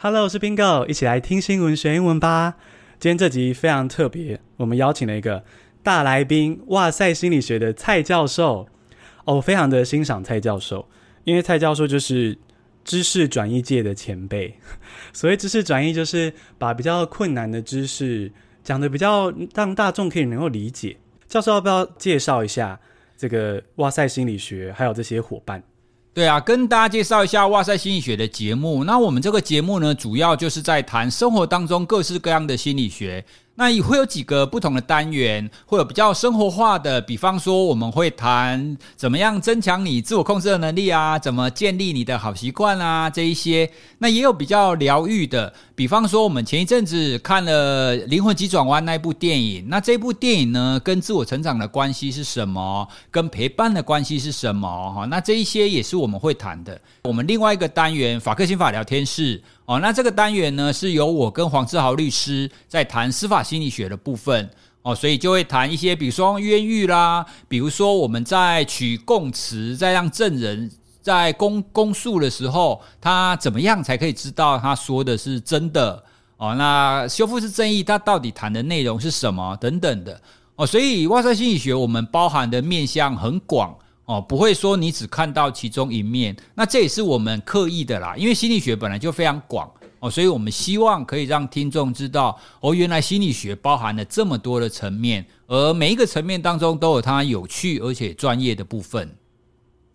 Hello，我是 Bingo，一起来听新闻学英文吧。今天这集非常特别，我们邀请了一个大来宾，哇塞心理学的蔡教授。哦，我非常的欣赏蔡教授，因为蔡教授就是知识转移界的前辈。所谓知识转移，就是把比较困难的知识讲得比较让大众可以能够理解。教授要不要介绍一下这个哇塞心理学，还有这些伙伴？对啊，跟大家介绍一下哇塞心理学的节目。那我们这个节目呢，主要就是在谈生活当中各式各样的心理学。那也会有几个不同的单元，会有比较生活化的，比方说我们会谈怎么样增强你自我控制的能力啊，怎么建立你的好习惯啊，这一些。那也有比较疗愈的，比方说我们前一阵子看了《灵魂急转弯》那部电影，那这部电影呢，跟自我成长的关系是什么？跟陪伴的关系是什么？哈，那这一些也是我们会谈的。我们另外一个单元法克心法聊天室。哦，那这个单元呢，是由我跟黄志豪律师在谈司法心理学的部分哦，所以就会谈一些，比如说冤狱啦，比如说我们在取供词，在让证人在公公诉的时候，他怎么样才可以知道他说的是真的哦？那修复式正义，它到底谈的内容是什么等等的哦？所以外在心理学我们包含的面向很广。哦，不会说你只看到其中一面，那这也是我们刻意的啦，因为心理学本来就非常广哦，所以我们希望可以让听众知道，哦，原来心理学包含了这么多的层面，而每一个层面当中都有它有趣而且专业的部分。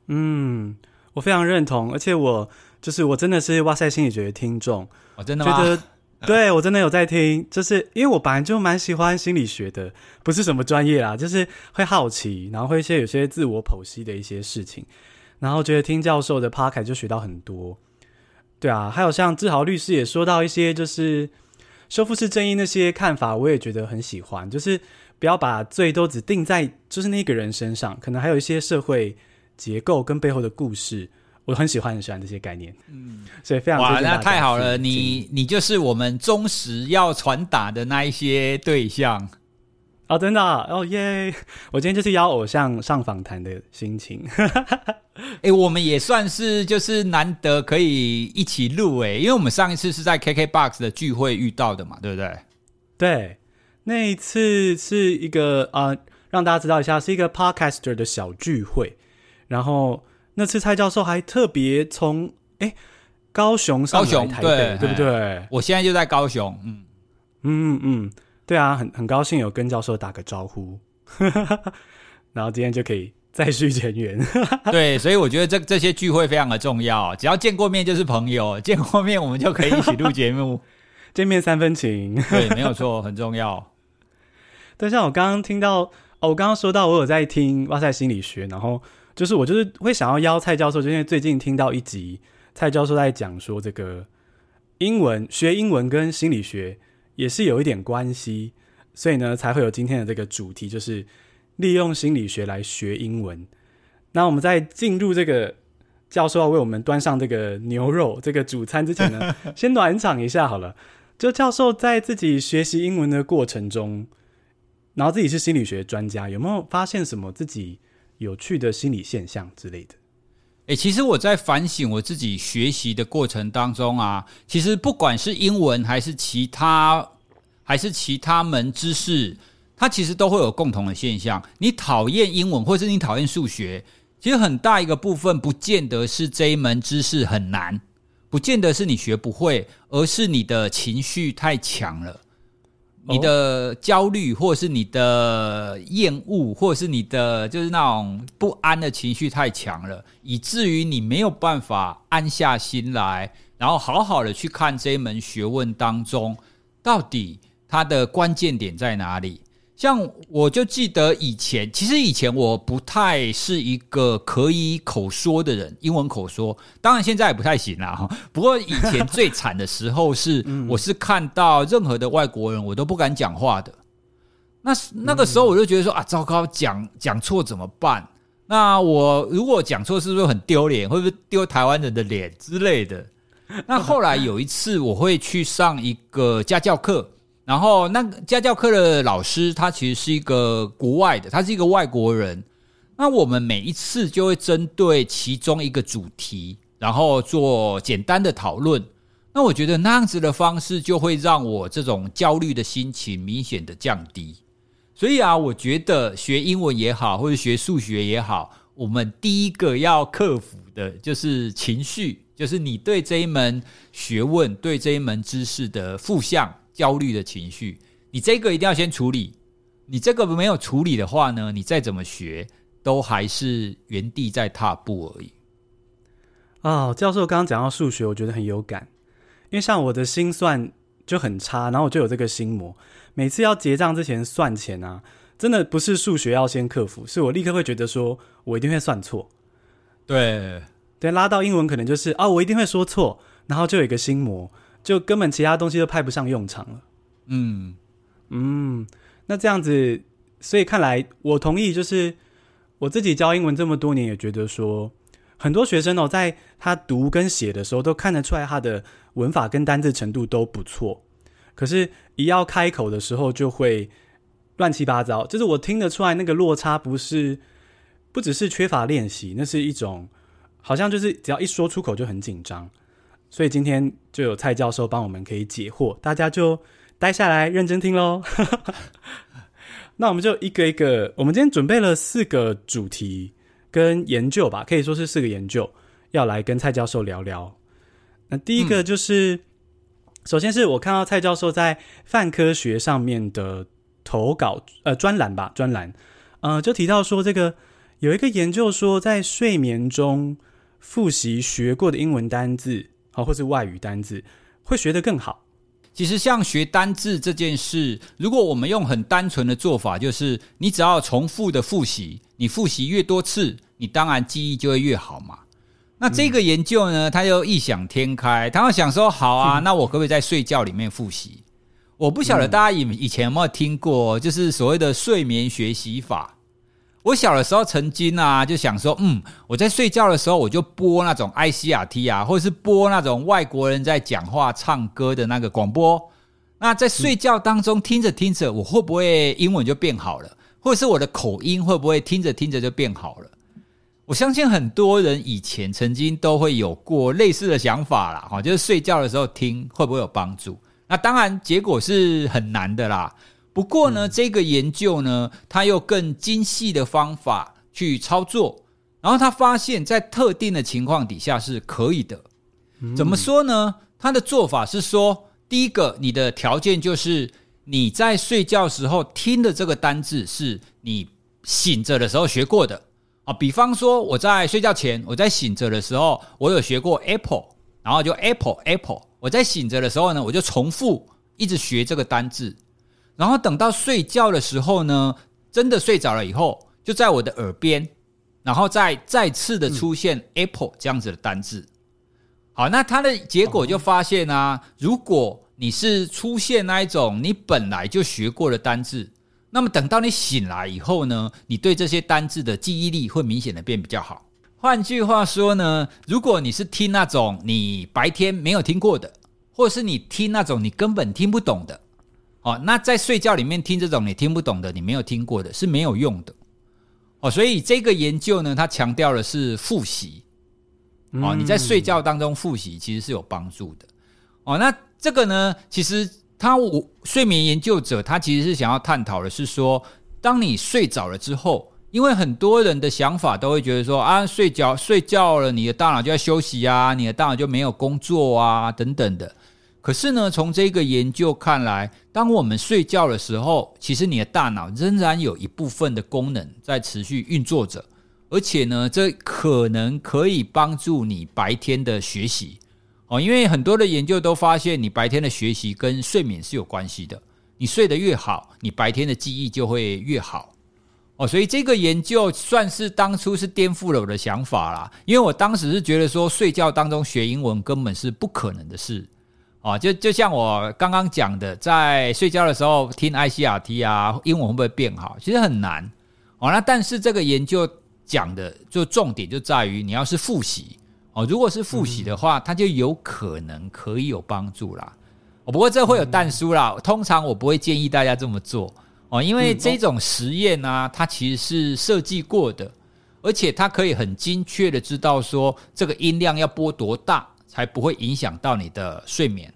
嗯，我非常认同，而且我就是我真的是哇塞心理学的听众，哦，真的吗？觉得 对，我真的有在听，就是因为我本来就蛮喜欢心理学的，不是什么专业啦，就是会好奇，然后会一些有些自我剖析的一些事情，然后觉得听教授的 p o c a 就学到很多。对啊，还有像志豪律师也说到一些就是修复式正义那些看法，我也觉得很喜欢，就是不要把罪都只定在就是那个人身上，可能还有一些社会结构跟背后的故事。我很喜欢很喜欢这些概念，嗯，所以非常哇，那太好了，你你就是我们忠实要传达的那一些对象哦，真的哦耶！我今天就是邀偶像上访谈的心情，哎，我们也算是就是难得可以一起录哎，因为我们上一次是在 KKBOX 的聚会遇到的嘛，对不对？对，那一次是一个啊、呃，让大家知道一下，是一个 Podcaster 的小聚会，然后。那次蔡教授还特别从哎高雄上来台北，对，对不对？我现在就在高雄，嗯嗯嗯，对啊，很很高兴有跟教授打个招呼，然后今天就可以再续前缘。对，所以我觉得这这些聚会非常的重要，只要见过面就是朋友，见过面我们就可以一起录节目，见面三分情，对，没有错，很重要。但像我刚刚听到，哦，我刚刚说到我有在听哇塞心理学，然后。就是我就是会想要邀蔡教授，就因为最近听到一集蔡教授在讲说，这个英文学英文跟心理学也是有一点关系，所以呢才会有今天的这个主题，就是利用心理学来学英文。那我们在进入这个教授要为我们端上这个牛肉这个主餐之前呢，先暖场一下好了。就教授在自己学习英文的过程中，然后自己是心理学专家，有没有发现什么自己有趣的心理现象之类的，诶，其实我在反省我自己学习的过程当中啊，其实不管是英文还是其他还是其他门知识，它其实都会有共同的现象。你讨厌英文，或是你讨厌数学，其实很大一个部分，不见得是这一门知识很难，不见得是你学不会，而是你的情绪太强了。你的焦虑，或者是你的厌恶，或者是你的就是那种不安的情绪太强了，以至于你没有办法安下心来，然后好好的去看这一门学问当中，到底它的关键点在哪里。像我就记得以前，其实以前我不太是一个可以口说的人，英文口说，当然现在也不太行啦哈。不过以前最惨的时候是，我是看到任何的外国人，我都不敢讲话的。那那个时候我就觉得说啊，糟糕，讲讲错怎么办？那我如果讲错，是不是很丢脸？会不会丢台湾人的脸之类的？那后来有一次，我会去上一个家教课。然后，那个家教课的老师，他其实是一个国外的，他是一个外国人。那我们每一次就会针对其中一个主题，然后做简单的讨论。那我觉得那样子的方式就会让我这种焦虑的心情明显的降低。所以啊，我觉得学英文也好，或者学数学也好，我们第一个要克服的就是情绪，就是你对这一门学问、对这一门知识的负向焦虑的情绪，你这个一定要先处理。你这个没有处理的话呢，你再怎么学，都还是原地在踏步而已。哦，教授刚刚讲到数学，我觉得很有感。因为像我的心算就很差，然后我就有这个心魔，每次要结账之前算钱啊，真的不是数学要先克服，是我立刻会觉得说我一定会算错。对对，拉到英文可能就是啊、哦，我一定会说错，然后就有一个心魔，就根本其他东西都派不上用场了。嗯嗯，那这样子，所以看来我同意，就是我自己教英文这么多年，也觉得说很多学生哦，在他读跟写的时候，都看得出来他的。文法跟单字程度都不错，可是，一要开口的时候就会乱七八糟。就是我听得出来，那个落差不是不只是缺乏练习，那是一种好像就是只要一说出口就很紧张。所以今天就有蔡教授帮我们可以解惑，大家就待下来认真听喽。那我们就一个一个，我们今天准备了四个主题跟研究吧，可以说是四个研究，要来跟蔡教授聊聊。那第一个就是，首先是我看到蔡教授在泛科学上面的投稿，呃，专栏吧，专栏，呃，就提到说，这个有一个研究说，在睡眠中复习学过的英文单字，好，或是外语单字，会学得更好。其实，像学单字这件事，如果我们用很单纯的做法，就是你只要重复的复习，你复习越多次，你当然记忆就会越好嘛。那这个研究呢，他就异想天开，他要想说，好啊，那我可不可以在睡觉里面复习？我不晓得大家以以前有没有听过，就是所谓的睡眠学习法。我小的时候曾经啊，就想说，嗯，我在睡觉的时候，我就播那种 ICRT 啊，或者是播那种外国人在讲话、唱歌的那个广播。那在睡觉当中听着听着，我会不会英文就变好了？或者是我的口音会不会听着听着就变好了？我相信很多人以前曾经都会有过类似的想法啦，哈，就是睡觉的时候听会不会有帮助？那当然结果是很难的啦。不过呢，这个研究呢，它用更精细的方法去操作，然后他发现，在特定的情况底下是可以的。怎么说呢？他的做法是说，第一个，你的条件就是你在睡觉时候听的这个单字是你醒着的时候学过的。啊，比方说我在睡觉前，我在醒着的时候，我有学过 apple，然后就 apple apple。我在醒着的时候呢，我就重复一直学这个单字，然后等到睡觉的时候呢，真的睡着了以后，就在我的耳边，然后再再次的出现 apple 这样子的单字。好，那它的结果就发现啊，如果你是出现那一种你本来就学过的单字。那么等到你醒来以后呢，你对这些单字的记忆力会明显的变比较好。换句话说呢，如果你是听那种你白天没有听过的，或者是你听那种你根本听不懂的，哦，那在睡觉里面听这种你听不懂的、你没有听过的，是没有用的。哦，所以这个研究呢，它强调的是复习。哦，你在睡觉当中复习其实是有帮助的。哦，那这个呢，其实。他我睡眠研究者，他其实是想要探讨的是说，当你睡着了之后，因为很多人的想法都会觉得说啊，睡觉睡觉了，你的大脑就要休息啊，你的大脑就没有工作啊，等等的。可是呢，从这个研究看来，当我们睡觉的时候，其实你的大脑仍然有一部分的功能在持续运作着，而且呢，这可能可以帮助你白天的学习。哦，因为很多的研究都发现，你白天的学习跟睡眠是有关系的。你睡得越好，你白天的记忆就会越好。哦，所以这个研究算是当初是颠覆了我的想法啦。因为我当时是觉得说，睡觉当中学英文根本是不可能的事。哦，就就像我刚刚讲的，在睡觉的时候听 ICRT 啊，英文会不会变好？其实很难。哦，那但是这个研究讲的就重点就在于，你要是复习。哦，如果是复习的话，它就有可能可以有帮助啦。哦，不过这会有但书啦。通常我不会建议大家这么做哦，因为这种实验呢，它其实是设计过的，而且它可以很精确的知道说这个音量要拨多大才不会影响到你的睡眠。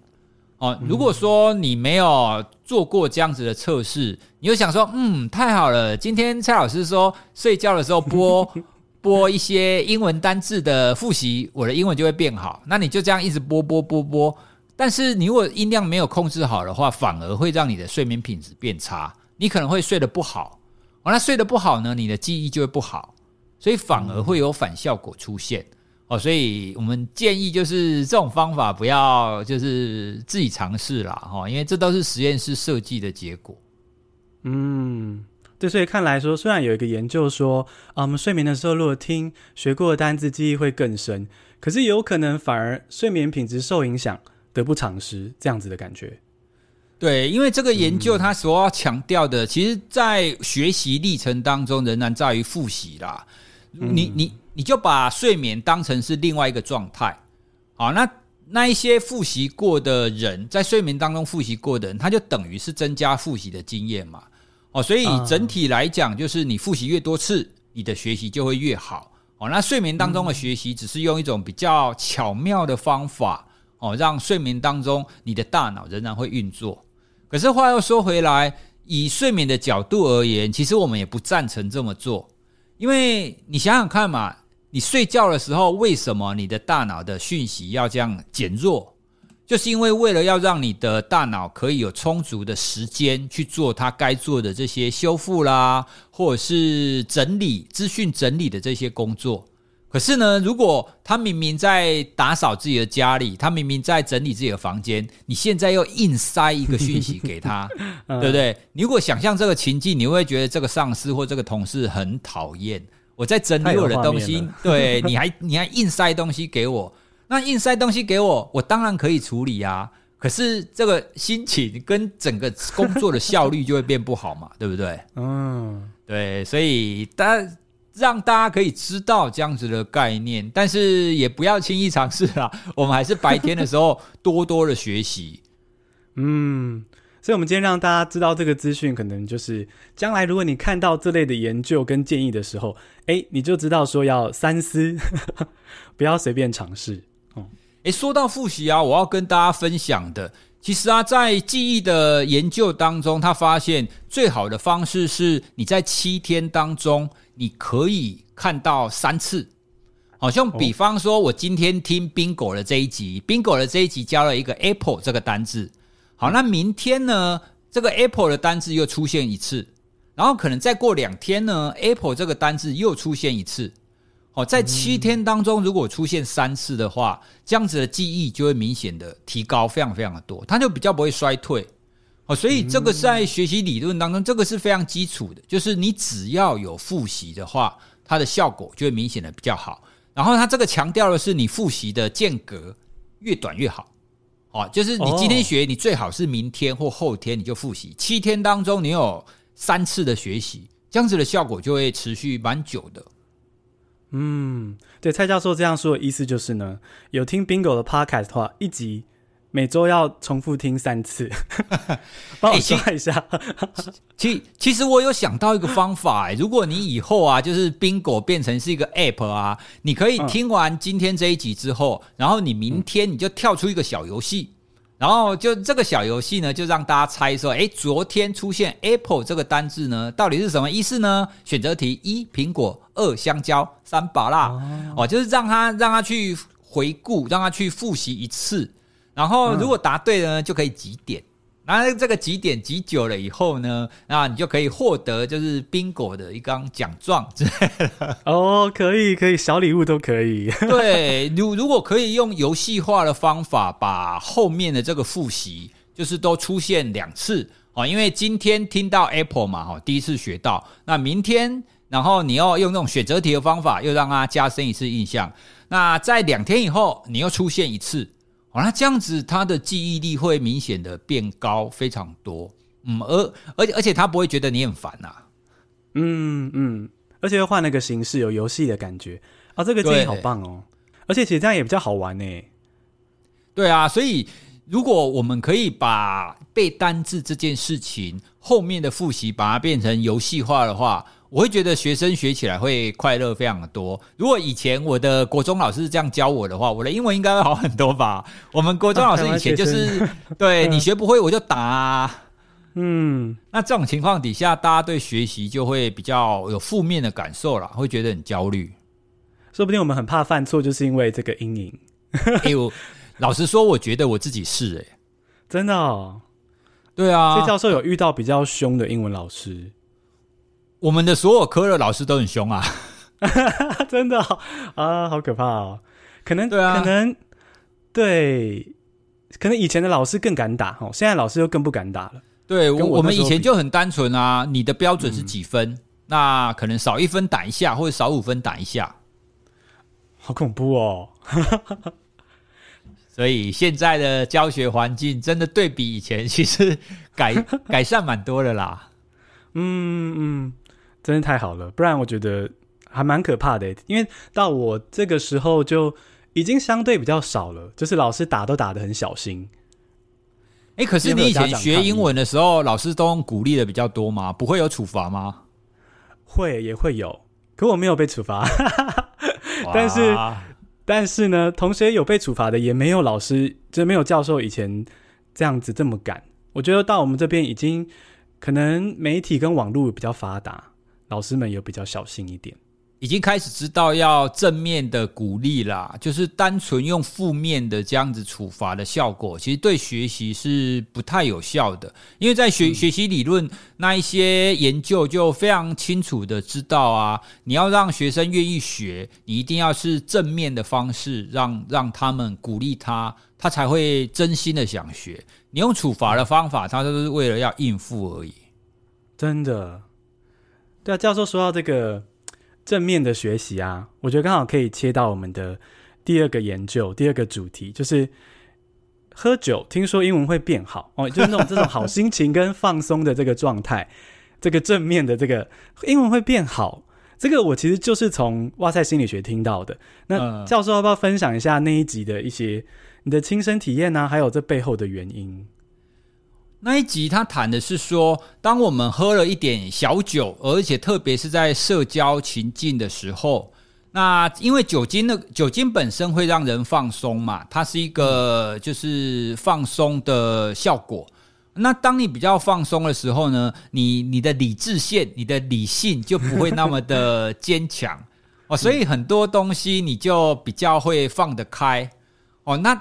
哦，如果说你没有做过这样子的测试，你就想说，嗯，太好了，今天蔡老师说睡觉的时候播 播一些英文单字的复习，我的英文就会变好。那你就这样一直播播播播，但是你如果音量没有控制好的话，反而会让你的睡眠品质变差，你可能会睡得不好。哦，那睡得不好呢，你的记忆就会不好，所以反而会有反效果出现。哦，所以我们建议就是这种方法不要就是自己尝试啦，哈，因为这都是实验室设计的结果。嗯，对，所以看来说，虽然有一个研究说，啊，我们睡眠的时候如果听学过的单字，记忆会更深，可是有可能反而睡眠品质受影响，得不偿失这样子的感觉。对，因为这个研究它所要强调的，嗯、其实在学习历程当中仍然在于复习啦。嗯、你你。你就把睡眠当成是另外一个状态，好，那那一些复习过的人，在睡眠当中复习过的人，他就等于是增加复习的经验嘛，哦，所以整体来讲，就是你复习越多次，你的学习就会越好，哦，那睡眠当中的学习只是用一种比较巧妙的方法，哦，让睡眠当中你的大脑仍然会运作。可是话又说回来，以睡眠的角度而言，其实我们也不赞成这么做，因为你想想看嘛。你睡觉的时候，为什么你的大脑的讯息要这样减弱？就是因为为了要让你的大脑可以有充足的时间去做它该做的这些修复啦，或者是整理资讯整理的这些工作。可是呢，如果他明明在打扫自己的家里，他明明在整理自己的房间，你现在又硬塞一个讯息给他，对不对？你如果想象这个情境，你会觉得这个上司或这个同事很讨厌。我在整理我的东西，对，你还你还硬塞东西给我，那硬塞东西给我，我当然可以处理啊。可是这个心情跟整个工作的效率就会变不好嘛，对不对？嗯，对，所以大家让大家可以知道这样子的概念，但是也不要轻易尝试啦。我们还是白天的时候多多的学习，嗯。所以，我们今天让大家知道这个资讯，可能就是将来如果你看到这类的研究跟建议的时候，哎，你就知道说要三思，不要随便尝试。哦，哎，说到复习啊，我要跟大家分享的，其实啊，在记忆的研究当中，他发现最好的方式是你在七天当中，你可以看到三次。好像比方说，我今天听 Bingo 的这一集，Bingo 的这一集教了一个 Apple 这个单字。好，那明天呢？这个 Apple 的单字又出现一次，然后可能再过两天呢，Apple 这个单字又出现一次。哦，在七天当中，如果出现三次的话，这样子的记忆就会明显的提高，非常非常的多，它就比较不会衰退。哦，所以这个在学习理论当中，这个是非常基础的，就是你只要有复习的话，它的效果就会明显的比较好。然后它这个强调的是，你复习的间隔越短越好。哦，就是你今天学，你最好是明天或后天你就复习。七天当中你有三次的学习，这样子的效果就会持续蛮久的。嗯，对，蔡教授这样说的意思就是呢，有听 Bingo 的 Podcast 的话，一集每周要重复听三次，帮我刷一下。欸、其其实我有想到一个方法，如果你以后啊，就是 Bingo 变成是一个 App 啊，你可以听完今天这一集之后，然后你明天你就跳出一个小游戏，然后就这个小游戏呢，就让大家猜说，哎，昨天出现 Apple 这个单字呢，到底是什么意思呢？选择题：一苹果，二香蕉，三芭乐。哦，就是让他让他去回顾，让他去复习一次。然后如果答对了呢，就可以集点。然后这个集点集久了以后呢，那你就可以获得就是 Bingo 的一张奖状之类的。哦，可以可以，小礼物都可以。对，如如果可以用游戏化的方法，把后面的这个复习就是都出现两次哦。因为今天听到 Apple 嘛，哈，第一次学到。那明天，然后你要用那种选择题的方法，又让它加深一次印象。那在两天以后，你又出现一次。哦，那这样子，他的记忆力会明显的变高非常多，嗯，而而且而且他不会觉得你很烦呐、啊，嗯嗯，而且又换了个形式，有游戏的感觉。啊，这个建议好棒哦，而且其实这样也比较好玩呢。对啊，所以如果我们可以把背单字这件事情后面的复习把它变成游戏化的话，我会觉得学生学起来会快乐非常的多。如果以前我的国中老师是这样教我的话，我的英文应该会好很多吧？我们国中老师以前就是，啊、对你学不会我就打、啊。嗯，那这种情况底下，大家对学习就会比较有负面的感受了，会觉得很焦虑。说不定我们很怕犯错，就是因为这个阴影。哎呦，老实说，我觉得我自己是哎、欸，真的哦。对啊，所以教授有遇到比较凶的英文老师。我们的所有科的老师都很凶啊，真的、哦、啊，好可怕哦。可能对啊，可能对，可能以前的老师更敢打哦，现在老师又更不敢打了。对，我我们以前就很单纯啊，你的标准是几分？嗯、那可能少一分打一下，或者少五分打一下，好恐怖哦。所以现在的教学环境真的对比以前，其实改改善蛮多的啦。嗯嗯，真的太好了，不然我觉得还蛮可怕的。因为到我这个时候就已经相对比较少了，就是老师打都打得很小心。哎，可是你以前学英文的时候，老师都鼓励的比较多吗？不会有处罚吗？会，也会有，可我没有被处罚。但是。但是呢，同学有被处罚的，也没有老师，就没有教授以前这样子这么敢。我觉得到我们这边已经可能媒体跟网络比较发达，老师们也比较小心一点。已经开始知道要正面的鼓励啦，就是单纯用负面的这样子处罚的效果，其实对学习是不太有效的。因为在学学习理论那一些研究就非常清楚的知道啊，你要让学生愿意学，你一定要是正面的方式让让他们鼓励他，他才会真心的想学。你用处罚的方法，他都是为了要应付而已。真的，对啊，教授说到这个。正面的学习啊，我觉得刚好可以切到我们的第二个研究，第二个主题就是喝酒。听说英文会变好哦，就是那种这种好心情跟放松的这个状态，这个正面的这个英文会变好。这个我其实就是从哇塞心理学听到的。那教授要不要分享一下那一集的一些你的亲身体验呢？还有这背后的原因？那一集他谈的是说，当我们喝了一点小酒，而且特别是在社交情境的时候，那因为酒精的酒精本身会让人放松嘛，它是一个就是放松的效果。那当你比较放松的时候呢，你你的理智线、你的理性就不会那么的坚强哦，所以很多东西你就比较会放得开哦。那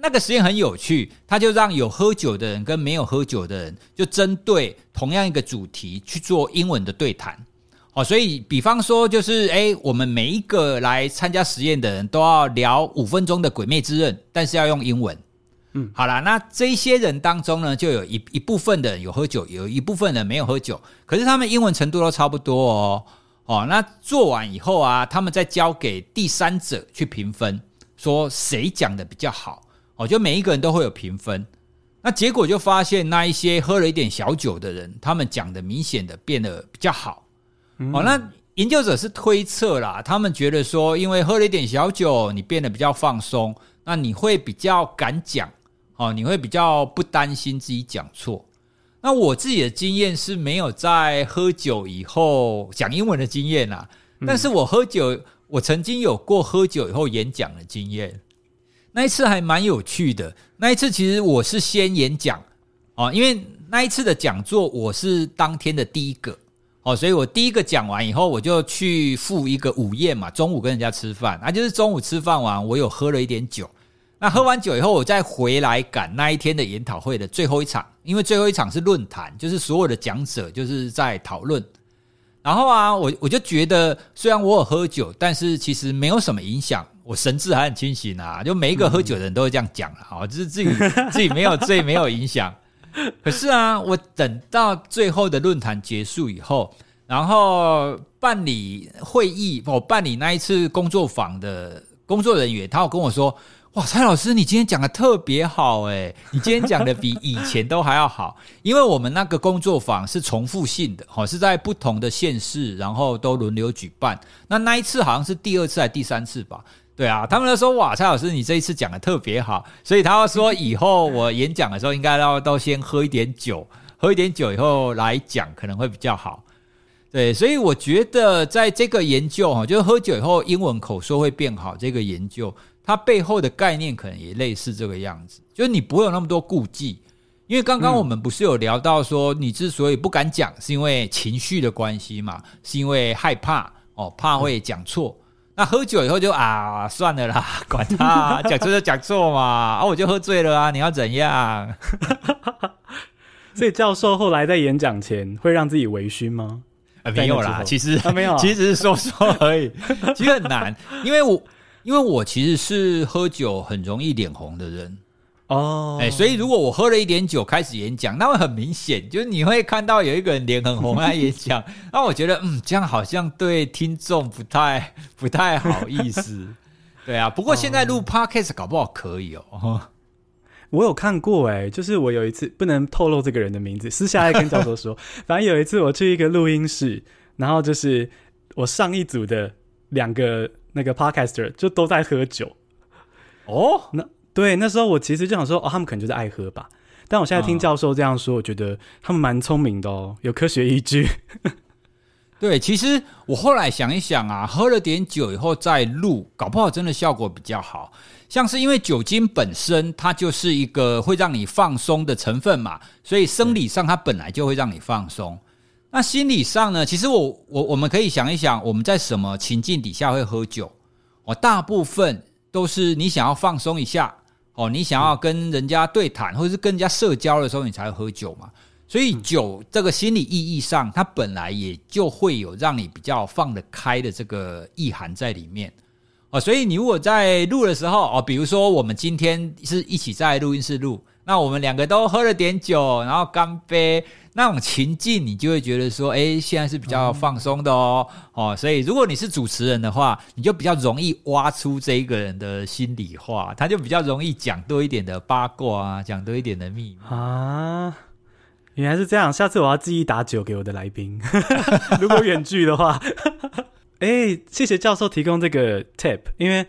那个实验很有趣，他就让有喝酒的人跟没有喝酒的人，就针对同样一个主题去做英文的对谈。哦，所以比方说，就是诶，我们每一个来参加实验的人都要聊五分钟的《鬼灭之刃》，但是要用英文。嗯，好啦，那这些人当中呢，就有一一部分的人有喝酒，有一部分人没有喝酒，可是他们英文程度都差不多哦。哦，那做完以后啊，他们再交给第三者去评分，说谁讲的比较好。哦，就每一个人都会有评分，那结果就发现那一些喝了一点小酒的人，他们讲的明显的变得比较好。哦，那研究者是推测啦，他们觉得说，因为喝了一点小酒，你变得比较放松，那你会比较敢讲，哦，你会比较不担心自己讲错。那我自己的经验是没有在喝酒以后讲英文的经验啦，但是我喝酒，我曾经有过喝酒以后演讲的经验。那一次还蛮有趣的。那一次其实我是先演讲哦，因为那一次的讲座我是当天的第一个哦，所以我第一个讲完以后，我就去赴一个午宴嘛，中午跟人家吃饭啊，就是中午吃饭完，我有喝了一点酒。那喝完酒以后，我再回来赶那一天的研讨会的最后一场，因为最后一场是论坛，就是所有的讲者就是在讨论。然后啊，我我就觉得，虽然我有喝酒，但是其实没有什么影响。我神志还很清醒啊，就每一个喝酒的人都会这样讲了，好，就是自己自己没有醉，没有影响。可是啊，我等到最后的论坛结束以后，然后办理会议，我办理那一次工作坊的工作人员，他有跟我说：“哇，蔡老师，你今天讲的特别好，诶，你今天讲的比以前都还要好，因为我们那个工作坊是重复性的，好，是在不同的县市，然后都轮流举办。那那一次好像是第二次还是第三次吧？”对啊，他们都说哇，蔡老师你这一次讲的特别好，所以他要说 以后我演讲的时候应该要都先喝一点酒，喝一点酒以后来讲可能会比较好。对，所以我觉得在这个研究哈，就是喝酒以后英文口说会变好，这个研究它背后的概念可能也类似这个样子，就是你不会有那么多顾忌，因为刚刚我们不是有聊到说，你之所以不敢讲，是因为情绪的关系嘛，是因为害怕哦，怕会讲错。那喝酒以后就啊，算了啦，管他，讲错就讲错嘛，啊，我就喝醉了啊，你要怎样？所以教授后来在演讲前会让自己微醺吗？啊、没有啦，其实、啊、没有，其实是说说而已。其实很难，因为我因为我其实是喝酒很容易脸红的人哦，哎，所以如果我喝了一点酒开始演讲，那会很明显，就是你会看到有一个人脸很红在演讲，那我觉得嗯，这样好像对听众不太不太好意思。对啊，不过现在录 Podcast 搞不好可以哦。我有看过哎，就是我有一次不能透露这个人的名字，私下来跟教授说。反正有一次我去一个录音室，然后就是我上一组的两个那个 podcaster 就都在喝酒。哦，那对，那时候我其实就想说，哦，他们可能就是爱喝吧。但我现在听教授这样说，我觉得他们蛮聪明的哦，有科学依据。对，其实我后来想一想啊，喝了点酒以后再录，搞不好真的效果比较好。像是因为酒精本身它就是一个会让你放松的成分嘛，所以生理上它本来就会让你放松。那心理上呢？其实我我我们可以想一想，我们在什么情境底下会喝酒？我，大部分都是你想要放松一下，哦，你想要跟人家对谈，或者是跟人家社交的时候，你才会喝酒嘛。所以酒这个心理意义上，它本来也就会有让你比较放得开的这个意涵在里面哦。所以你如果在录的时候哦，比如说我们今天是一起在录音室录，那我们两个都喝了点酒，然后干杯，那种情境你就会觉得说，诶，现在是比较放松的哦。哦，所以如果你是主持人的话，你就比较容易挖出这一个人的心里话，他就比较容易讲多一点的八卦啊，讲多一点的秘密啊。原来是这样，下次我要记忆打酒给我的来宾。如果远距的话，哎、欸，谢谢教授提供这个 tip，因为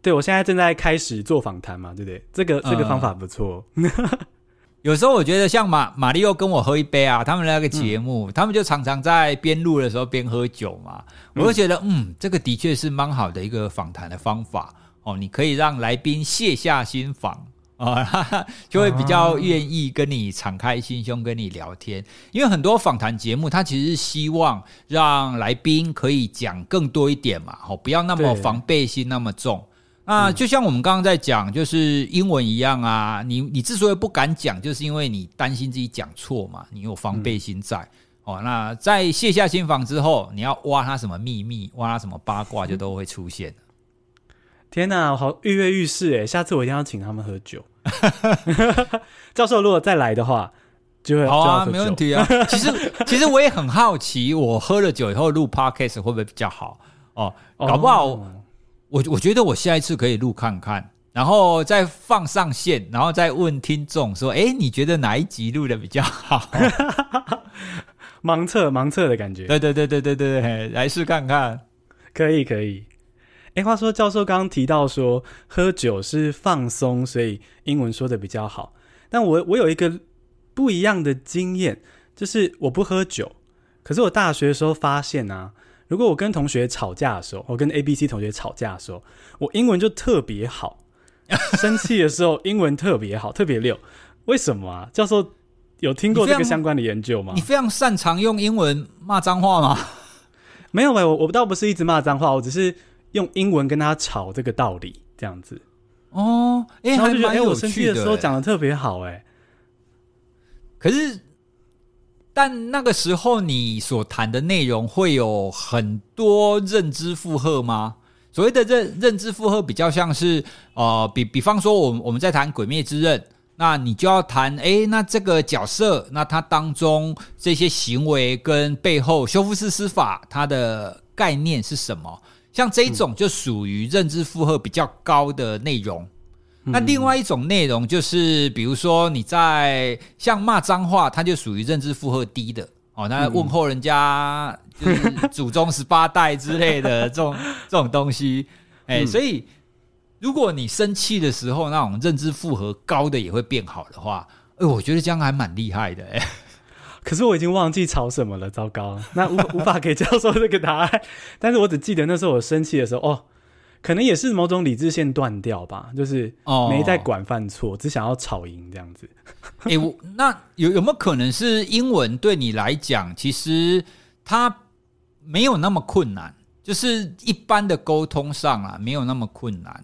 对我现在正在开始做访谈嘛，对不对？这个这个方法不错。嗯、有时候我觉得像马马里奥跟我喝一杯啊，他们那个节目，嗯、他们就常常在边录的时候边喝酒嘛，我就觉得嗯，嗯，这个的确是蛮好的一个访谈的方法哦，你可以让来宾卸下心防。啊、哦，就会比较愿意跟你敞开心胸跟你聊天，因为很多访谈节目，它其实是希望让来宾可以讲更多一点嘛，哦，不要那么防备心那么重。那就像我们刚刚在讲，就是英文一样啊，你你之所以不敢讲，就是因为你担心自己讲错嘛，你有防备心在。哦，那在卸下心防之后，你要挖他什么秘密，挖他什么八卦，就都会出现。天哪，我好跃跃欲试哎！下次我一定要请他们喝酒。教授如果再来的话，就会好啊，没问题啊。其实 其实我也很好奇，我喝了酒以后录 podcast 会不会比较好哦？搞不好我我觉得我下一次可以录看看，然后再放上线，然后再问听众说：哎，你觉得哪一集录的比较好？盲测盲测的感觉。对对对对对对对，来试看看，可以可以。哎，话说教授刚刚提到说喝酒是放松，所以英文说的比较好。但我我有一个不一样的经验，就是我不喝酒，可是我大学的时候发现啊，如果我跟同学吵架的时候，我跟 A、B、C 同学吵架的时候，我英文就特别好，生气的时候 英文特别好，特别溜。为什么啊？教授有听过这个相关的研究吗？你非常擅长用英文骂脏话吗？没有没有，我我倒不是一直骂脏话，我只是。用英文跟他吵这个道理，这样子哦，哎、欸，然后就觉得哎、欸，我生气的时候讲的特别好，哎。可是，但那个时候你所谈的内容会有很多认知负荷吗？所谓的认认知负荷，比较像是呃，比比方说，我们我们在谈《鬼灭之刃》，那你就要谈，哎、欸，那这个角色，那他当中这些行为跟背后修复式司法，它的概念是什么？像这一种就属于认知负荷比较高的内容，嗯、那另外一种内容就是，比如说你在像骂脏话，它就属于认知负荷低的。哦。那问候人家就是祖宗十八代之类的 这种这种东西，哎、欸，所以如果你生气的时候，那种认知负荷高的也会变好的话，哎，我觉得这样还蛮厉害的哎。可是我已经忘记吵什么了，糟糕，那无 无法给教授这个答案。但是我只记得那时候我生气的时候，哦，可能也是某种理智线断掉吧，就是没在管犯错，哦、只想要吵赢这样子。哎、欸，我那有有没有可能是英文对你来讲，其实它没有那么困难，就是一般的沟通上啊，没有那么困难。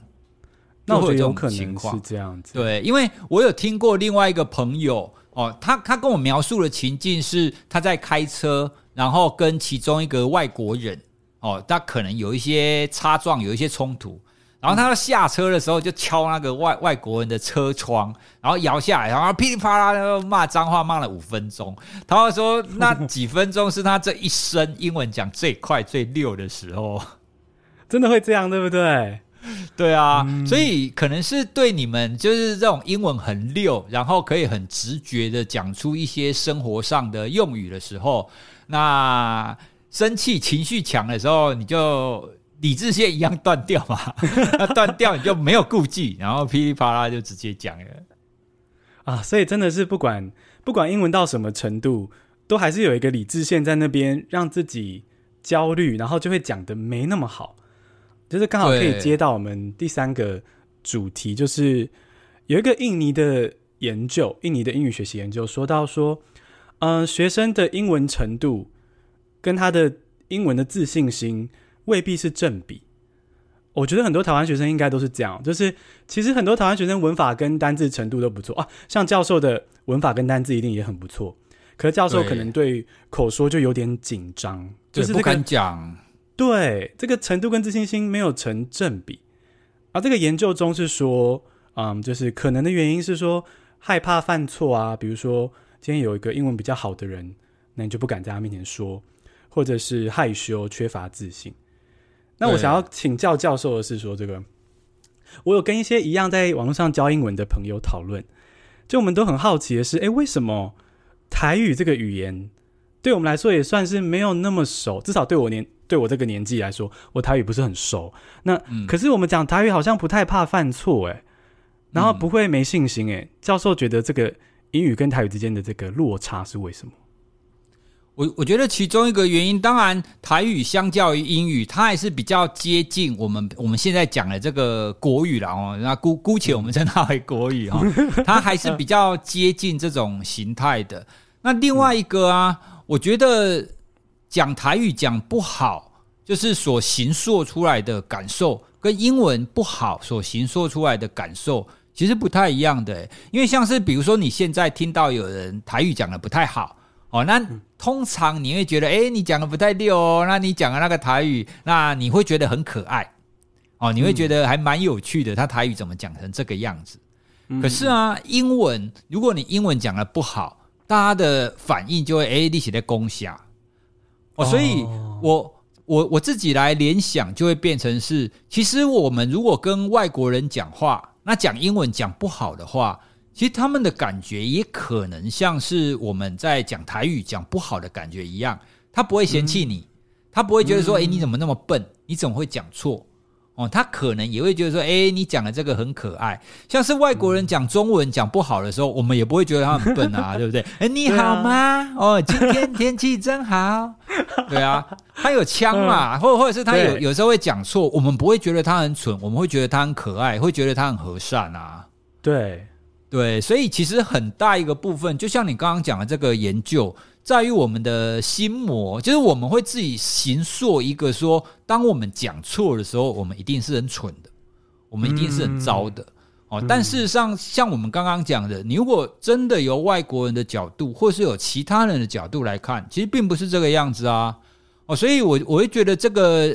那我觉得有可能是这样子，对，因为我有听过另外一个朋友。哦，他他跟我描述的情境是他在开车，然后跟其中一个外国人，哦，他可能有一些擦撞，有一些冲突，然后他下车的时候就敲那个外外国人的车窗，然后摇下来，然后噼里啪啦骂脏话，骂了五分钟。他会说那几分钟是他这一生英文讲最快最溜的时候，真的会这样，对不对？对啊，嗯、所以可能是对你们就是这种英文很溜，然后可以很直觉的讲出一些生活上的用语的时候，那生气情绪强的时候，你就理智线一样断掉嘛，那断掉你就没有顾忌，然后噼里啪啦就直接讲了啊，所以真的是不管不管英文到什么程度，都还是有一个理智线在那边让自己焦虑，然后就会讲的没那么好。就是刚好可以接到我们第三个主题，就是有一个印尼的研究，印尼的英语学习研究说到说，嗯、呃，学生的英文程度跟他的英文的自信心未必是正比。我觉得很多台湾学生应该都是这样，就是其实很多台湾学生文法跟单字程度都不错啊，像教授的文法跟单字一定也很不错，可是教授可能对口说就有点紧张，就是、这个、不敢讲。对，这个程度跟自信心没有成正比，而、这个研究中是说，嗯，就是可能的原因是说害怕犯错啊，比如说今天有一个英文比较好的人，那你就不敢在他面前说，或者是害羞、缺乏自信。那我想要请教教授的是说，这个我有跟一些一样在网络上教英文的朋友讨论，就我们都很好奇的是，诶，为什么台语这个语言对我们来说也算是没有那么熟，至少对我年。对我这个年纪来说，我台语不是很熟。那、嗯、可是我们讲台语好像不太怕犯错诶，然后不会没信心诶。教授觉得这个英语跟台语之间的这个落差是为什么？我我觉得其中一个原因，当然台语相较于英语，它还是比较接近我们我们现在讲的这个国语了哦。那姑姑且我们称它为国语哈、哦，它还是比较接近这种形态的。那另外一个啊，嗯、我觉得。讲台语讲不好，就是所形塑出来的感受，跟英文不好所形塑出来的感受，其实不太一样的。因为像是比如说，你现在听到有人台语讲的不太好哦，那通常你会觉得，诶，你讲的不太溜哦，那你讲的那个台语，那你会觉得很可爱哦，你会觉得还蛮有趣的。他台语怎么讲成这个样子？可是啊，英文如果你英文讲的不好，大家的反应就会，诶，你是在攻下。哦，所以我我我自己来联想，就会变成是，其实我们如果跟外国人讲话，那讲英文讲不好的话，其实他们的感觉也可能像是我们在讲台语讲不好的感觉一样，他不会嫌弃你，他不会觉得说，诶，你怎么那么笨，你怎么会讲错？哦，他可能也会觉得说，哎，你讲的这个很可爱。像是外国人讲中文讲不好的时候，我们也不会觉得他很笨啊，对不对？哎，你好吗？啊、哦，今天天气真好。对啊，他有腔嘛，或或者是他有有时候会讲错，我们不会觉得他很蠢，我们会觉得他很可爱，会觉得他很和善啊。对对，所以其实很大一个部分，就像你刚刚讲的这个研究。在于我们的心魔，就是我们会自己形塑一个说，当我们讲错的时候，我们一定是很蠢的，我们一定是很糟的。哦，但事实上，像我们刚刚讲的，你如果真的由外国人的角度，或是有其他人的角度来看，其实并不是这个样子啊。哦，所以我我会觉得这个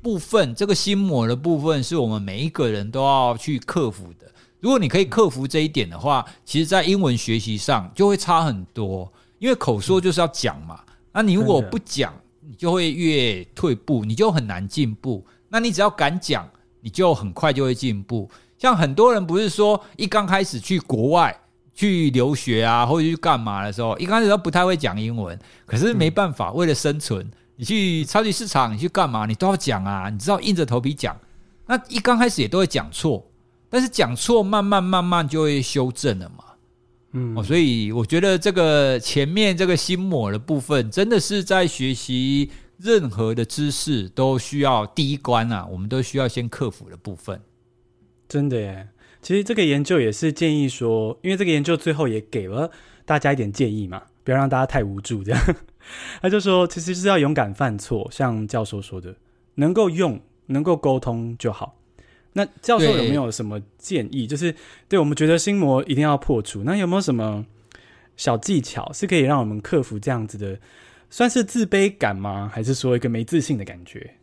部分，这个心魔的部分，是我们每一个人都要去克服的。如果你可以克服这一点的话，其实，在英文学习上就会差很多。因为口说就是要讲嘛，那你如果不讲，你就会越退步，你就很难进步。那你只要敢讲，你就很快就会进步。像很多人不是说一刚开始去国外去留学啊，或者去干嘛的时候，一开始都不太会讲英文。可是没办法，为了生存，你去超级市场，你去干嘛，你都要讲啊。你知道硬着头皮讲，那一刚开始也都会讲错，但是讲错慢慢慢慢就会修正了嘛。嗯，哦，所以我觉得这个前面这个心魔的部分，真的是在学习任何的知识都需要第一关啊，我们都需要先克服的部分。真的耶，其实这个研究也是建议说，因为这个研究最后也给了大家一点建议嘛，不要让大家太无助这样。他就说，其实是要勇敢犯错，像教授说的，能够用、能够沟通就好。那教授有没有什么建议？就是对我们觉得心魔一定要破除，那有没有什么小技巧是可以让我们克服这样子的，算是自卑感吗？还是说一个没自信的感觉？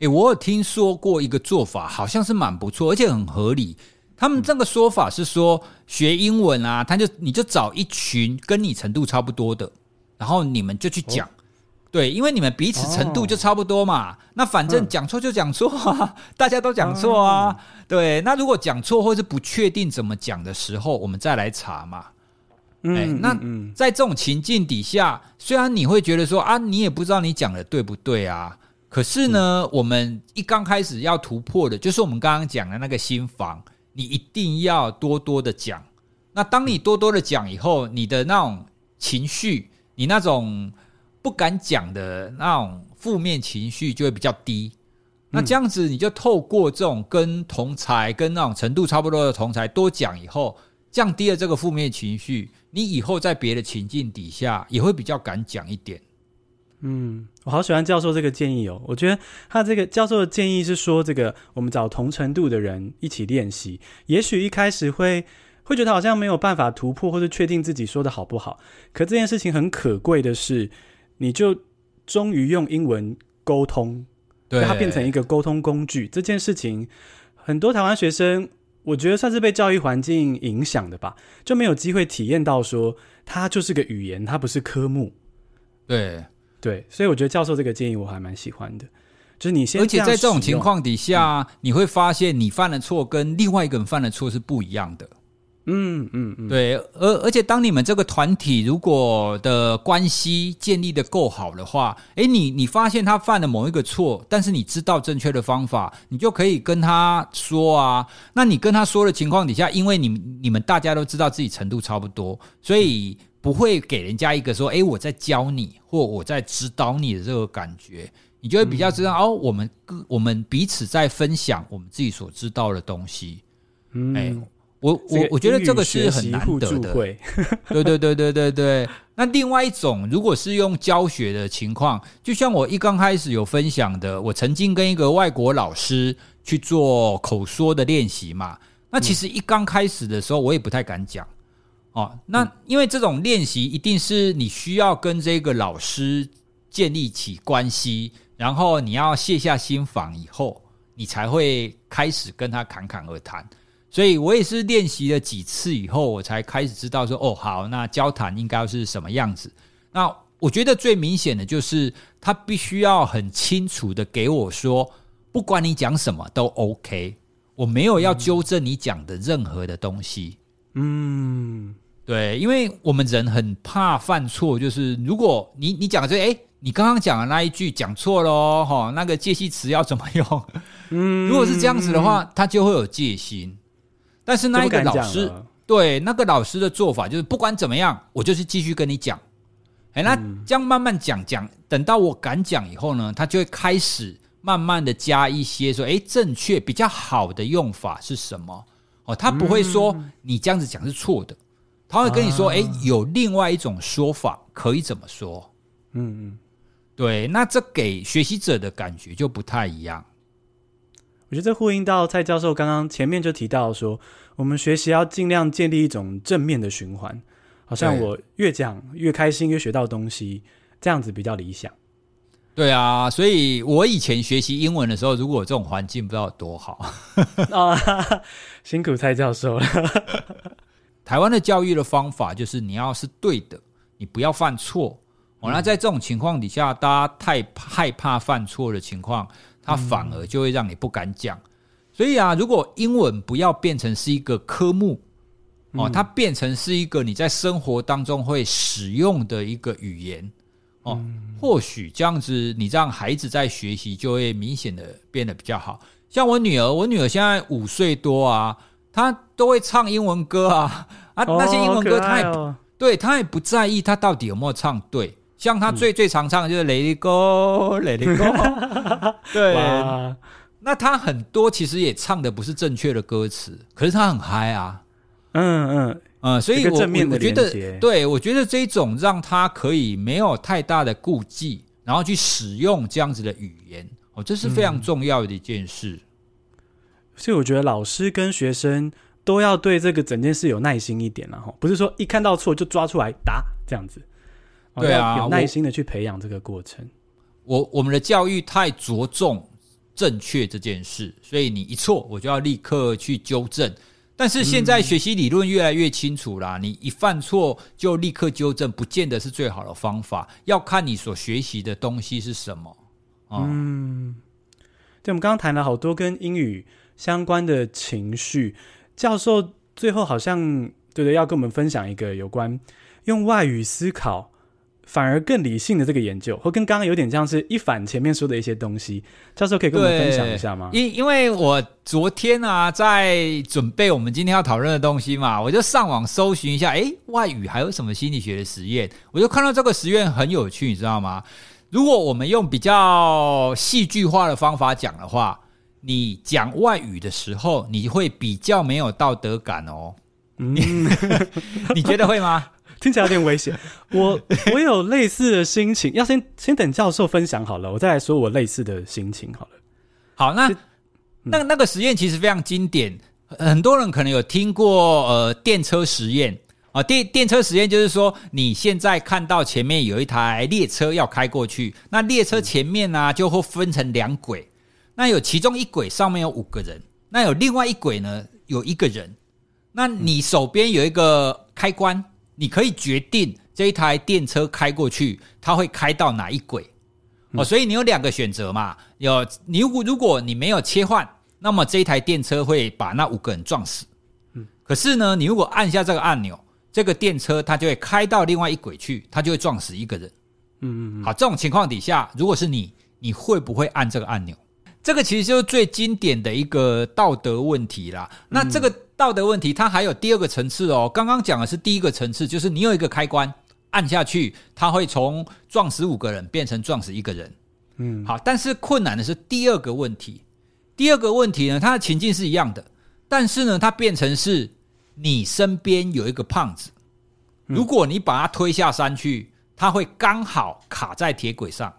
诶，我有听说过一个做法，好像是蛮不错，而且很合理。他们这个说法是说，学英文啊，他就你就找一群跟你程度差不多的，然后你们就去讲。哦对，因为你们彼此程度就差不多嘛，哦、那反正讲错就讲错啊，嗯、大家都讲错啊。嗯、对，那如果讲错或是不确定怎么讲的时候，我们再来查嘛。嗯，哎，那在这种情境底下，虽然你会觉得说啊，你也不知道你讲的对不对啊，可是呢，嗯、我们一刚开始要突破的，就是我们刚刚讲的那个心房，你一定要多多的讲。那当你多多的讲以后，你的那种情绪，你那种。不敢讲的那种负面情绪就会比较低，那这样子你就透过这种跟同才、跟那种程度差不多的同才多讲以后，降低了这个负面情绪，你以后在别的情境底下也会比较敢讲一点。嗯，我好喜欢教授这个建议哦。我觉得他这个教授的建议是说，这个我们找同程度的人一起练习，也许一开始会会觉得好像没有办法突破，或者确定自己说的好不好。可这件事情很可贵的是。你就终于用英文沟通，对，它变成一个沟通工具。这件事情，很多台湾学生，我觉得算是被教育环境影响的吧，就没有机会体验到说，它就是个语言，它不是科目。对对，所以我觉得教授这个建议我还蛮喜欢的，就是你先，而且在这种情况底下，嗯，你会发现你犯的错跟另外一个人犯的错是不一样的。嗯嗯嗯，对，而而且当你们这个团体如果的关系建立的够好的话，诶，你你发现他犯了某一个错，但是你知道正确的方法，你就可以跟他说啊。那你跟他说的情况底下，因为你你们大家都知道自己程度差不多，所以不会给人家一个说，诶，我在教你或我在指导你的这个感觉，你就会比较知道、嗯、哦，我们各我们彼此在分享我们自己所知道的东西，嗯。我我我觉得这个是很难得的，对对对对对对。那另外一种，如果是用教学的情况，就像我一刚开始有分享的，我曾经跟一个外国老师去做口说的练习嘛。那其实一刚开始的时候，我也不太敢讲哦。那因为这种练习一定是你需要跟这个老师建立起关系，然后你要卸下心防以后，你才会开始跟他侃侃而谈。所以我也是练习了几次以后，我才开始知道说，哦，好，那交谈应该是什么样子。那我觉得最明显的就是，他必须要很清楚的给我说，不管你讲什么都 OK，我没有要纠正你讲的任何的东西。嗯，对，因为我们人很怕犯错，就是如果你你讲的这，诶，你刚刚讲的那一句讲错了，哈，那个介系词要怎么用？嗯，如果是这样子的话，他就会有戒心。但是那一个老师，对那个老师的做法就是不管怎么样，我就是继续跟你讲。哎，那这样慢慢讲讲，等到我敢讲以后呢，他就会开始慢慢的加一些说，哎，正确比较好的用法是什么？哦，他不会说你这样子讲是错的，他会跟你说，哎，有另外一种说法可以怎么说？嗯嗯，对，那这给学习者的感觉就不太一样。我觉得这呼应到蔡教授刚刚前面就提到说，我们学习要尽量建立一种正面的循环，好像我越讲越开心，越学到东西，这样子比较理想。对啊，所以我以前学习英文的时候，如果有这种环境，不知道有多好 啊！辛苦蔡教授了。台湾的教育的方法就是，你要是对的，你不要犯错。哦，那在这种情况底下，大家太害怕犯错的情况。它反而就会让你不敢讲，所以啊，如果英文不要变成是一个科目哦，它变成是一个你在生活当中会使用的一个语言哦，或许这样子，你让孩子在学习就会明显的变得比较好。像我女儿，我女儿现在五岁多啊，她都会唱英文歌啊，啊，那些英文歌她也、哦、对她也不在意她到底有没有唱对。像他最最常唱的就是 Let It Go，Let It Go，对。那他很多其实也唱的不是正确的歌词，可是他很嗨啊。嗯嗯嗯，所以我我觉得，对我觉得这种让他可以没有太大的顾忌，然后去使用这样子的语言，哦，这是非常重要的一件事。嗯、所以我觉得老师跟学生都要对这个整件事有耐心一点，然后不是说一看到错就抓出来打这样子。对啊，有耐心的去培养这个过程。我我，我们的教育太着重正确这件事，所以你一错，我就要立刻去纠正。但是现在学习理论越来越清楚啦，你一犯错就立刻纠正，不见得是最好的方法。要看你所学习的东西是什么。嗯，对，我们刚刚谈了好多跟英语相关的情绪。教授最后好像对对，要跟我们分享一个有关用外语思考。反而更理性的这个研究，或跟刚刚有点像是一反前面说的一些东西，教授可以跟我们分享一下吗？因因为我昨天啊在准备我们今天要讨论的东西嘛，我就上网搜寻一下，诶，外语还有什么心理学的实验？我就看到这个实验很有趣，你知道吗？如果我们用比较戏剧化的方法讲的话，你讲外语的时候，你会比较没有道德感哦。嗯，你觉得会吗？听起来有点危险。我我有类似的心情，要先先等教授分享好了，我再来说我类似的心情好了。好，那那那个实验其实非常经典，很多人可能有听过呃电车实验啊。电电车实验就是说，你现在看到前面有一台列车要开过去，那列车前面呢、啊、就会分成两轨，那有其中一轨上面有五个人，那有另外一轨呢有一个人，那你手边有一个开关。你可以决定这一台电车开过去，它会开到哪一轨哦，所以你有两个选择嘛。有你如果如果你没有切换，那么这一台电车会把那五个人撞死。嗯，可是呢，你如果按下这个按钮，这个电车它就会开到另外一轨去，它就会撞死一个人。嗯嗯，好，这种情况底下，如果是你，你会不会按这个按钮？这个其实就是最经典的一个道德问题啦。那这个。道德问题，它还有第二个层次哦。刚刚讲的是第一个层次，就是你有一个开关按下去，它会从撞死五个人变成撞死一个人。嗯，好。但是困难的是第二个问题。第二个问题呢，它的情境是一样的，但是呢，它变成是你身边有一个胖子，如果你把他推下山去，他会刚好卡在铁轨上。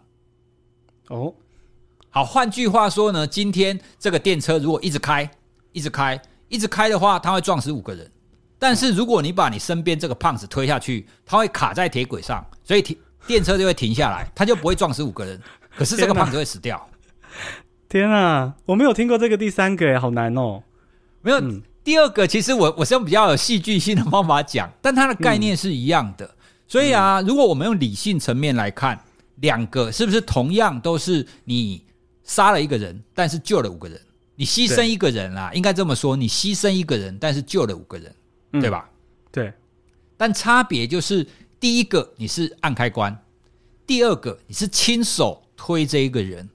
哦，好。换句话说呢，今天这个电车如果一直开，一直开。一直开的话，它会撞死五个人。但是如果你把你身边这个胖子推下去，它会卡在铁轨上，所以停电车就会停下来，它就不会撞死五个人。可是这个胖子会死掉。天啊，我没有听过这个第三个，好难哦。没有、嗯、第二个，其实我我是用比较有戏剧性的方法讲，但它的概念是一样的。所以啊，如果我们用理性层面来看，两个是不是同样都是你杀了一个人，但是救了五个人？你牺牲一个人啦，应该这么说，你牺牲一个人，但是救了五个人，嗯、对吧？对。但差别就是，第一个你是按开关，第二个你是亲手推这一个人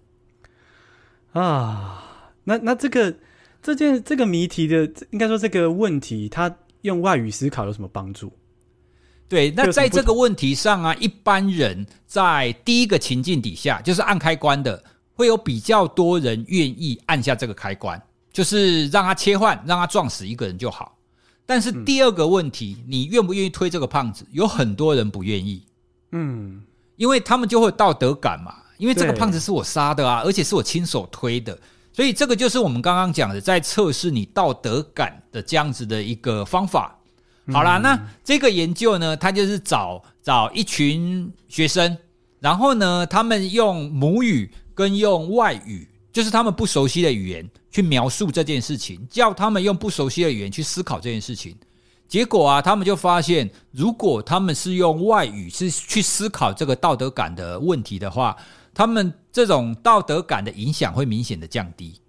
啊。那那这个这件这个谜题的，应该说这个问题，它用外语思考有什么帮助？对，那在这个问题上啊，一般人在第一个情境底下，就是按开关的。会有比较多人愿意按下这个开关，就是让他切换，让他撞死一个人就好。但是第二个问题，嗯、你愿不愿意推这个胖子？有很多人不愿意，嗯，因为他们就会有道德感嘛，因为这个胖子是我杀的啊，而且是我亲手推的，所以这个就是我们刚刚讲的，在测试你道德感的这样子的一个方法。好啦，那这个研究呢，他就是找找一群学生，然后呢，他们用母语。跟用外语，就是他们不熟悉的语言去描述这件事情，叫他们用不熟悉的语言去思考这件事情。结果啊，他们就发现，如果他们是用外语是去思考这个道德感的问题的话，他们这种道德感的影响会明显的降低。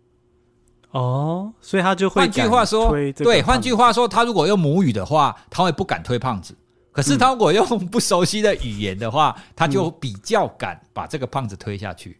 哦，所以他就会。换句话说，对，换句话说，他如果用母语的话，他会不敢推胖子；可是他如果用不熟悉的语言的话，他就比较敢把这个胖子推下去。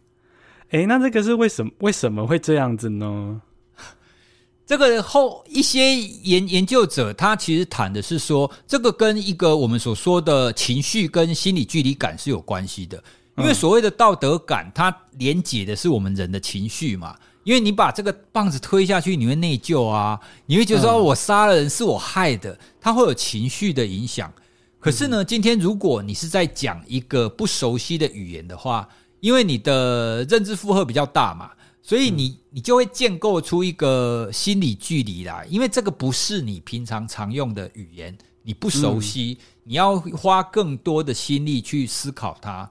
哎，那这个是为什么？为什么会这样子呢？这个后一些研研究者，他其实谈的是说，这个跟一个我们所说的情绪跟心理距离感是有关系的。因为所谓的道德感，它连结的是我们人的情绪嘛。因为你把这个棒子推下去，你会内疚啊，你会觉得说我杀了人是我害的，它会有情绪的影响。可是呢，今天如果你是在讲一个不熟悉的语言的话，因为你的认知负荷比较大嘛，所以你你就会建构出一个心理距离来，因为这个不是你平常常用的语言，你不熟悉，你要花更多的心力去思考它。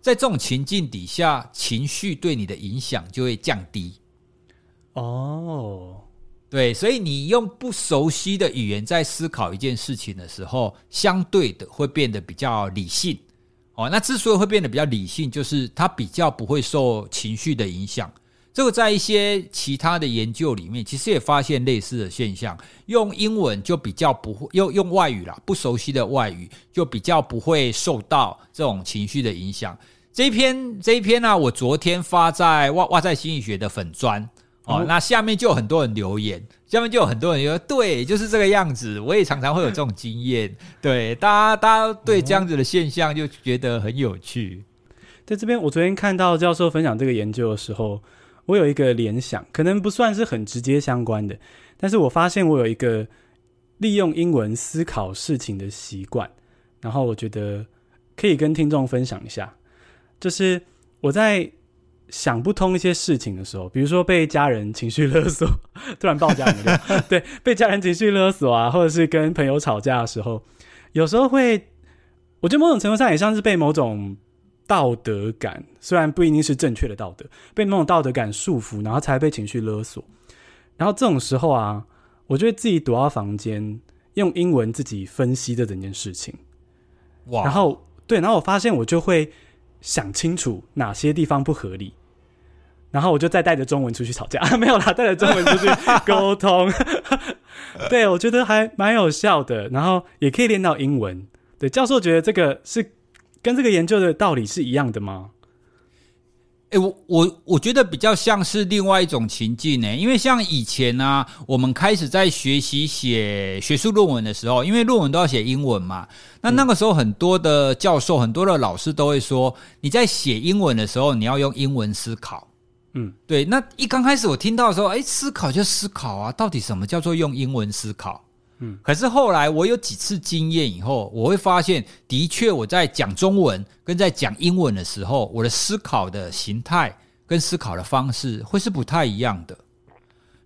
在这种情境底下，情绪对你的影响就会降低。哦，对，所以你用不熟悉的语言在思考一件事情的时候，相对的会变得比较理性。哦，那之所以会变得比较理性，就是他比较不会受情绪的影响。这个在一些其他的研究里面，其实也发现类似的现象。用英文就比较不会用用外语啦，不熟悉的外语就比较不会受到这种情绪的影响。这一篇这一篇呢、我昨天发在哇哇在心理学的粉专哦，那下面就有很多人留言，下面就有很多人说，对，就是这个样子。我也常常会有这种经验，对，大家大家对这样子的现象就觉得很有趣。在这边，我昨天看到教授分享这个研究的时候。我有一个联想，可能不算是很直接相关的，但是我发现我有一个利用英文思考事情的习惯，然后我觉得可以跟听众分享一下，就是我在想不通一些事情的时候，比如说被家人情绪勒索，突然爆家人的 对，被家人情绪勒索啊，或者是跟朋友吵架的时候，有时候会，我觉得某种程度上也像是被某种。道德感虽然不一定是正确的道德，被某种道德感束缚，然后才被情绪勒索。然后这种时候啊，我就会自己躲到房间，用英文自己分析这整件事情。哇！然后对，然后我发现我就会想清楚哪些地方不合理，然后我就再带着中文出去吵架。没有啦，带着中文出去沟通。对，我觉得还蛮有效的，然后也可以练到英文。对，教授觉得这个是。跟这个研究的道理是一样的吗？哎，我我我觉得比较像是另外一种情境呢，因为像以前呢、啊，我们开始在学习写学术论文的时候，因为论文都要写英文嘛，那那个时候很多的教授、很多的老师都会说，你在写英文的时候，你要用英文思考。嗯，对。那一刚开始我听到的时候，诶，思考就思考啊，到底什么叫做用英文思考？嗯，可是后来我有几次经验以后，我会发现，的确我在讲中文跟在讲英文的时候，我的思考的形态跟思考的方式会是不太一样的。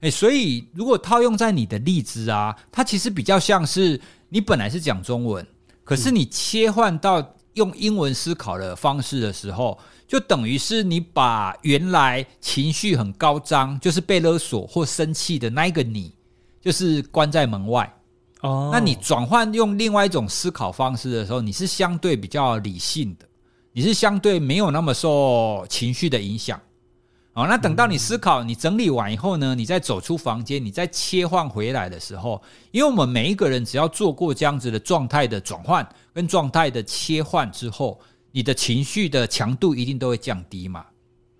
诶，所以如果套用在你的例子啊，它其实比较像是你本来是讲中文，可是你切换到用英文思考的方式的时候，就等于是你把原来情绪很高涨，就是被勒索或生气的那一个你，就是关在门外。哦，那你转换用另外一种思考方式的时候，你是相对比较理性的，你是相对没有那么受情绪的影响。哦，那等到你思考、你整理完以后呢，你再走出房间，你再切换回来的时候，因为我们每一个人只要做过这样子的状态的转换跟状态的切换之后，你的情绪的强度一定都会降低嘛。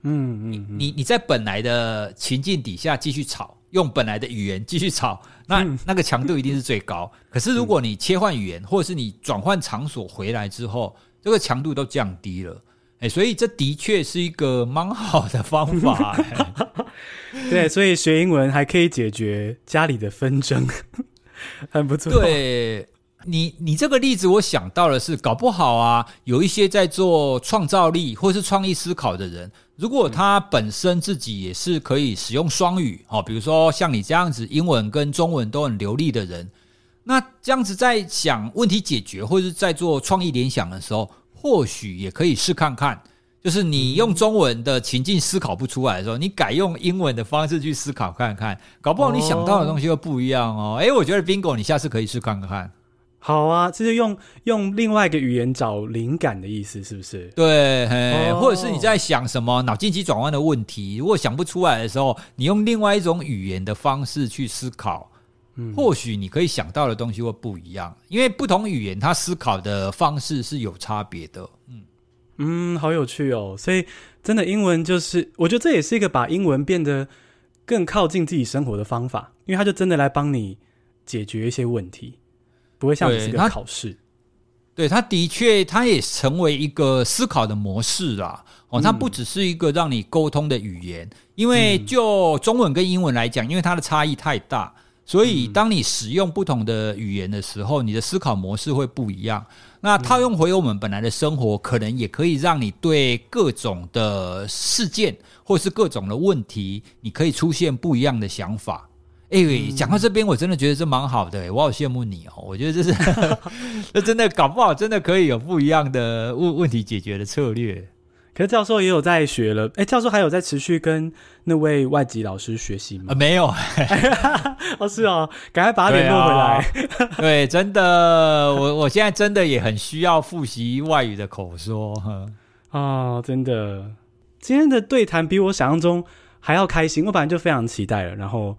嗯嗯，你你在本来的情境底下继续吵。用本来的语言继续吵，那那个强度一定是最高。可是如果你切换语言，或者是你转换场所回来之后，这个强度都降低了。哎，所以这的确是一个蛮好的方法。对，所以学英文还可以解决家里的纷争，很不错。对。你你这个例子，我想到的是，搞不好啊，有一些在做创造力或是创意思考的人，如果他本身自己也是可以使用双语，哦，比如说像你这样子，英文跟中文都很流利的人，那这样子在想问题解决或者是在做创意联想的时候，或许也可以试看看，就是你用中文的情境思考不出来的时候，你改用英文的方式去思考看看，搞不好你想到的东西又不一样哦。诶，我觉得 Bingo，你下次可以试看看。好啊，这是用用另外一个语言找灵感的意思，是不是？对，嘿，oh. 或者是你在想什么脑筋急转弯的问题，如果想不出来的时候，你用另外一种语言的方式去思考，嗯，或许你可以想到的东西会不一样，因为不同语言它思考的方式是有差别的。嗯嗯，好有趣哦。所以真的英文就是，我觉得这也是一个把英文变得更靠近自己生活的方法，因为它就真的来帮你解决一些问题，不会像是个考试。对，他的确，他也成为一个思考的模式啦。哦，它不只是一个让你沟通的语言，因为就中文跟英文来讲，因为它的差异太大，所以当你使用不同的语言的时候，你的思考模式会不一样。那套用回我们本来的生活，可能也可以让你对各种的事件或是各种的问题，你可以出现不一样的想法。哎、欸，讲到这边，我真的觉得这蛮好的、欸，我好羡慕你哦。我觉得这是，这真的搞不好真的可以有不一样的问问题解决的策略。可是教授也有在学了，哎、欸，教授还有在持续跟那位外籍老师学习吗？啊，没有，哦，是哦，赶快把他联络回来。对，真的，我我现在真的也很需要复习外语的口说。哦，真的，今天的对谈比我想象中还要开心，我本来就非常期待了，然后。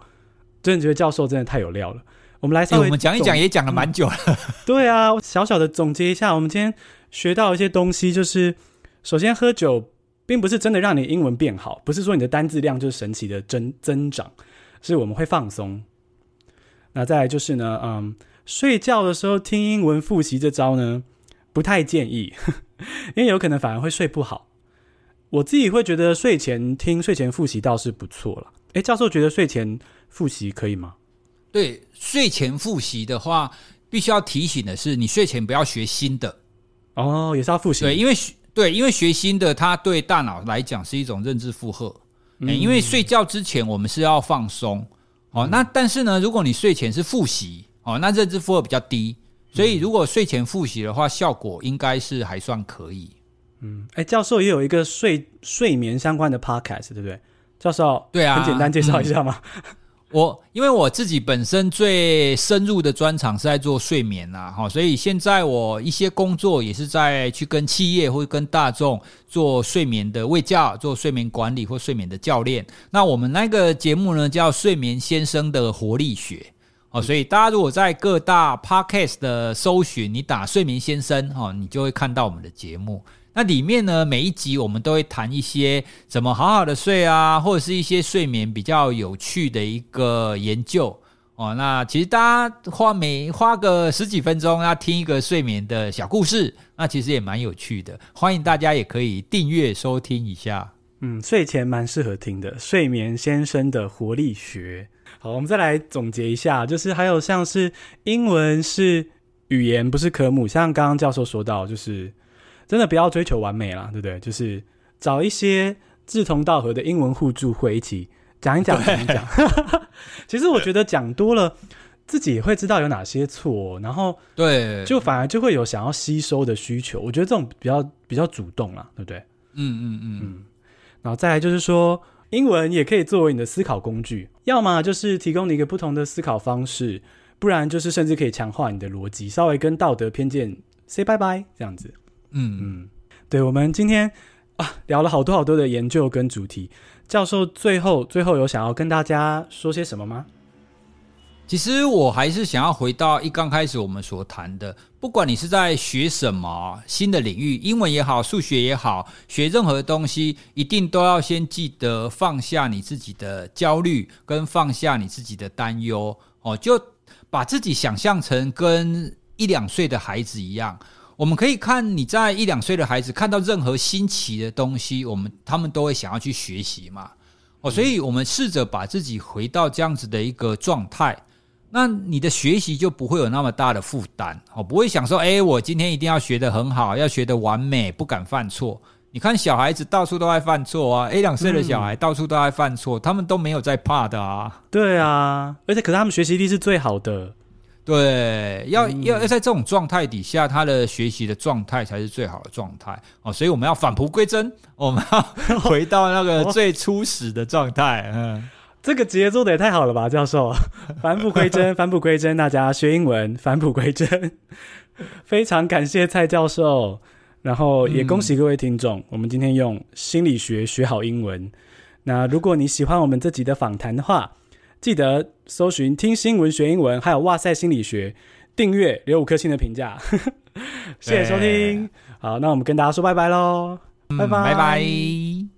真的觉得教授真的太有料了。我们来稍微、欸、我们讲一讲，也讲了蛮久了、嗯。对啊，小小的总结一下，我们今天学到一些东西，就是首先喝酒并不是真的让你英文变好，不是说你的单字量就是神奇的增增长，是我们会放松。那再来就是呢，嗯，睡觉的时候听英文复习这招呢，不太建议，因为有可能反而会睡不好。我自己会觉得睡前听、睡前复习倒是不错了。诶，教授觉得睡前。复习可以吗？对，睡前复习的话，必须要提醒的是，你睡前不要学新的哦，也是要复习。对，因为学对，因为学新的，它对大脑来讲是一种认知负荷。嗯，因为睡觉之前我们是要放松哦。那但是呢，如果你睡前是复习哦，那认知负荷比较低，所以如果睡前复习的话，效果应该是还算可以。嗯，哎，教授也有一个睡睡眠相关的 podcast，对不对？教授，对啊，很简单介绍一下吗？嗯我因为我自己本身最深入的专长是在做睡眠呐，哈，所以现在我一些工作也是在去跟企业或跟大众做睡眠的卫教，做睡眠管理或睡眠的教练。那我们那个节目呢叫《睡眠先生的活力学》，哦，所以大家如果在各大 Podcast 的搜寻，你打“睡眠先生”哈，你就会看到我们的节目。那里面呢，每一集我们都会谈一些怎么好好的睡啊，或者是一些睡眠比较有趣的一个研究哦。那其实大家花每花个十几分钟要听一个睡眠的小故事，那其实也蛮有趣的。欢迎大家也可以订阅收听一下。嗯，睡前蛮适合听的《睡眠先生的活力学》。好，我们再来总结一下，就是还有像是英文是语言，不是科目，像刚刚教授说到，就是。真的不要追求完美啦，对不对？就是找一些志同道合的英文互助会一起讲一讲，讲一讲。其实我觉得讲多了，自己也会知道有哪些错，然后对，就反而就会有想要吸收的需求。我觉得这种比较比较主动啦，对不对？嗯嗯嗯嗯。然后再来就是说，英文也可以作为你的思考工具，要么就是提供你一个不同的思考方式，不然就是甚至可以强化你的逻辑，稍微跟道德偏见 say bye bye 这样子。嗯嗯，对，我们今天啊聊了好多好多的研究跟主题。教授最后最后有想要跟大家说些什么吗？其实我还是想要回到一刚开始我们所谈的，不管你是在学什么新的领域，英文也好，数学也好，学任何东西，一定都要先记得放下你自己的焦虑，跟放下你自己的担忧哦，就把自己想象成跟一两岁的孩子一样。我们可以看你在一两岁的孩子看到任何新奇的东西，我们他们都会想要去学习嘛。哦，所以我们试着把自己回到这样子的一个状态，那你的学习就不会有那么大的负担。哦，不会想说，诶，我今天一定要学得很好，要学得完美，不敢犯错。你看小孩子到处都在犯错啊，一两岁的小孩到处都在犯错，他们都没有在怕的啊。对啊，而且可是他们学习力是最好的。对，要要要在这种状态底下，他的学习的状态才是最好的状态哦。所以我们要返璞归真，我们要回到那个最初始的状态。嗯，这个节奏的也太好了吧，教授！返璞归真，返璞归真，大家学英文返璞归真。非常感谢蔡教授，然后也恭喜各位听众，嗯、我们今天用心理学学好英文。那如果你喜欢我们这集的访谈的话，记得搜寻“听新闻学英文”，还有“哇塞心理学”，订阅留五颗星的评价。谢谢收听，好，那我们跟大家说拜拜喽，拜拜、嗯、拜拜。